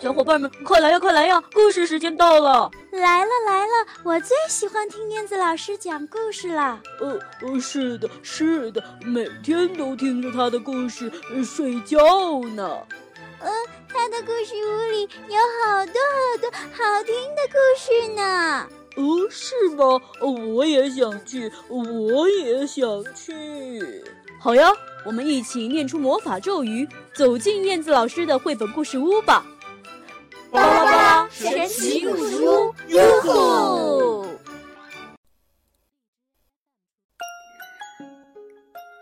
小伙伴们，快来呀，快来呀！故事时间到了！来了来了，我最喜欢听燕子老师讲故事了。呃呃，是的，是的，每天都听着他的故事睡觉呢。嗯，他的故事屋里有好多好多好听的故事呢。哦，是吗？我也想去，我也想去。好呀，我们一起念出魔法咒语，走进燕子老师的绘本故事屋吧。巴拉巴拉神奇故事屋，哟吼！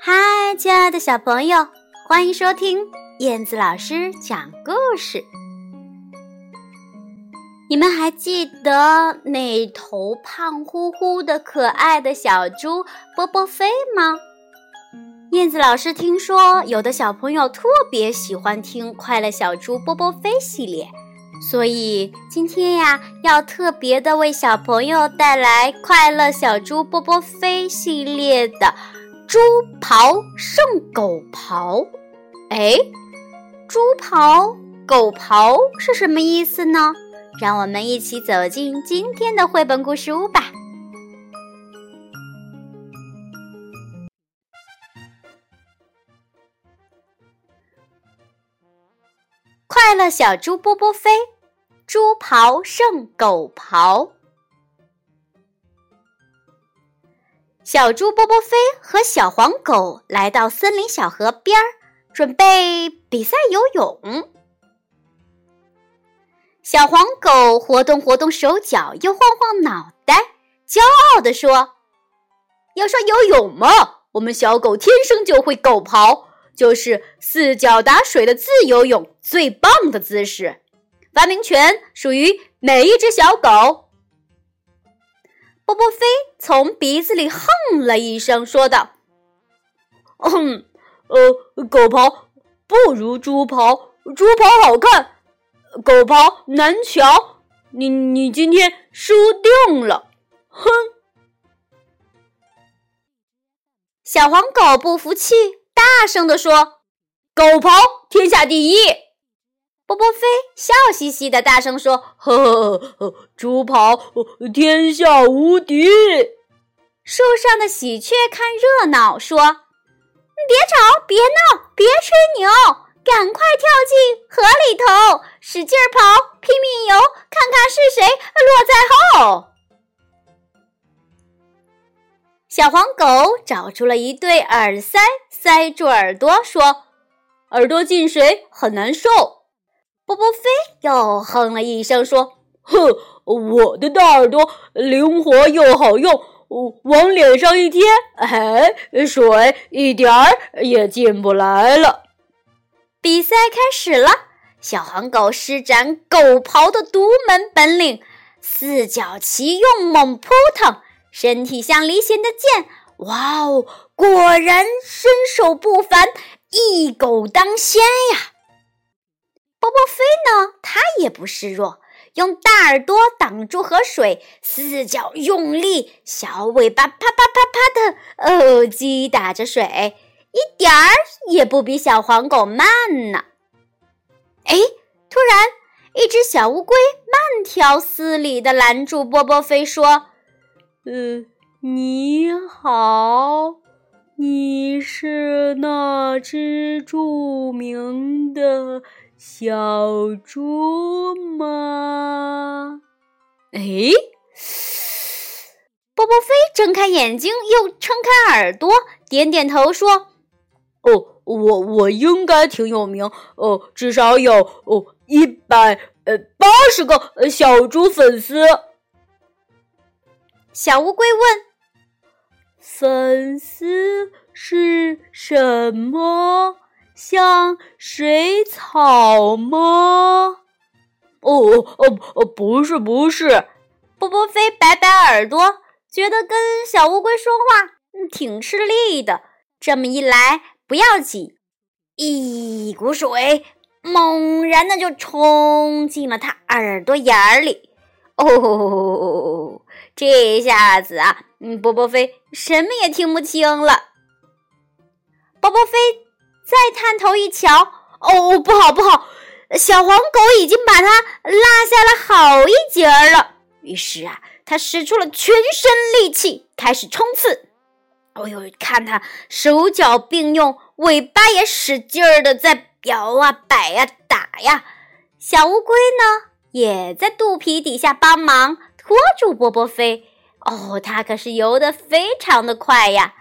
嗨，亲爱的小朋友，欢迎收听燕子老师讲故事。你们还记得那头胖乎乎的可爱的小猪波波飞吗？燕子老师听说，有的小朋友特别喜欢听《快乐小猪波波飞》系列，所以今天呀，要特别的为小朋友带来《快乐小猪波波飞》系列的猪刨胜狗刨。哎，猪刨狗刨是什么意思呢？让我们一起走进今天的绘本故事屋吧！快乐小猪波波飞，猪刨胜狗刨。小猪波波飞和小黄狗来到森林小河边儿，准备比赛游泳。小黄狗活动活动手脚，又晃晃脑袋，骄傲地说：“要说游泳嘛？我们小狗天生就会狗刨，就是四脚打水的自由泳，最棒的姿势。发明权属于每一只小狗。”波波飞从鼻子里哼了一声，说道：“哼，呃，狗刨不如猪刨，猪刨好看。”狗刨难瞧，你你今天输定了，哼！小黄狗不服气，大声地说：“狗刨天下第一！”波波飞笑嘻嘻的大声说：“呵呵呵，猪刨天下无敌！”树上的喜鹊看热闹，说：“别吵，别闹，别吹牛。”赶快跳进河里头，使劲跑，拼命游，看看是谁落在后。小黄狗找出了一对耳塞，塞住耳朵，说：“耳朵进水很难受。”波波飞又哼了一声，说：“哼，我的大耳朵灵活又好用，往脸上一贴，哎，水一点儿也进不来了。”比赛开始了，小黄狗施展狗刨的独门本领，四脚齐用猛扑腾，身体像离弦的箭。哇哦，果然身手不凡，一狗当先呀！波波飞呢，他也不示弱，用大耳朵挡住河水，四脚用力，小尾巴啪啪啪啪的哦击打着水。一点儿也不比小黄狗慢呢。哎，突然，一只小乌龟慢条斯理地拦住波波飞，说：“呃，你好，你是那只著名的小猪吗？”哎，波波飞睁开眼睛，又撑开耳朵，点点头说。哦，我我应该挺有名，哦，至少有哦一百呃八十个小猪粉丝。小乌龟问：“粉丝是什么？像水草吗？”哦哦哦，不是不是。波波飞摆摆耳朵，觉得跟小乌龟说话挺吃力的。这么一来。不要紧，一股水猛然的就冲进了他耳朵眼里。哦，这一下子啊，嗯，波波飞什么也听不清了。波波飞再探头一瞧，哦，不好不好，小黄狗已经把它落下了好一截儿了。于是啊，它使出了全身力气，开始冲刺。哦呦，看它手脚并用，尾巴也使劲儿的在摇啊摆呀打呀。小乌龟呢，也在肚皮底下帮忙拖住波波飞。哦，它可是游得非常的快呀。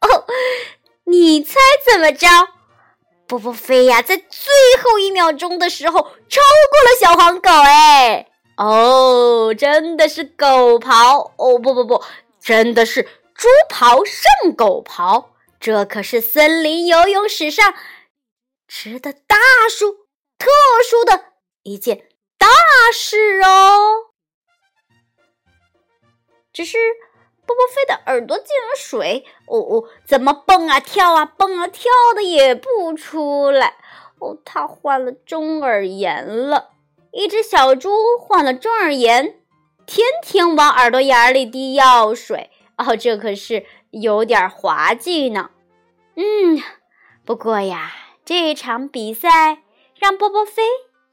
哦，你猜怎么着？波波飞呀，在最后一秒钟的时候超过了小黄狗。哎，哦，真的是狗刨哦！不不不，真的是猪刨胜狗刨。这可是森林游泳史上值得大殊、特殊的一件大事哦。只是。波波飞的耳朵进了水，哦哦，怎么蹦啊跳啊蹦啊跳的也不出来。哦，他患了中耳炎了。一只小猪患了中耳炎，天天往耳朵眼里滴药水。哦，这可是有点滑稽呢。嗯，不过呀，这场比赛让波波飞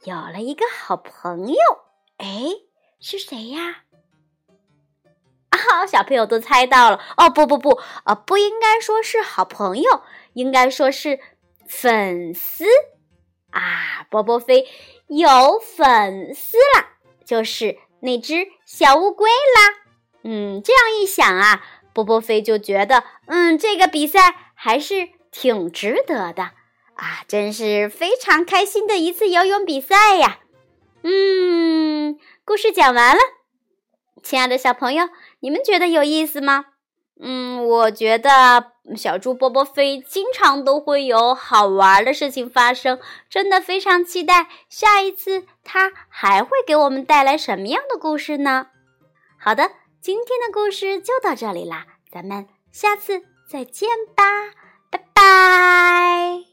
有了一个好朋友。哎，是谁呀？好 小朋友都猜到了哦！不不不，呃，不应该说是好朋友，应该说是粉丝啊！波波飞有粉丝啦，就是那只小乌龟啦。嗯，这样一想啊，波波飞就觉得，嗯，这个比赛还是挺值得的啊！真是非常开心的一次游泳比赛呀！嗯，故事讲完了，亲爱的小朋友。你们觉得有意思吗？嗯，我觉得小猪波波飞经常都会有好玩的事情发生，真的非常期待下一次它还会给我们带来什么样的故事呢？好的，今天的故事就到这里啦，咱们下次再见吧。拜拜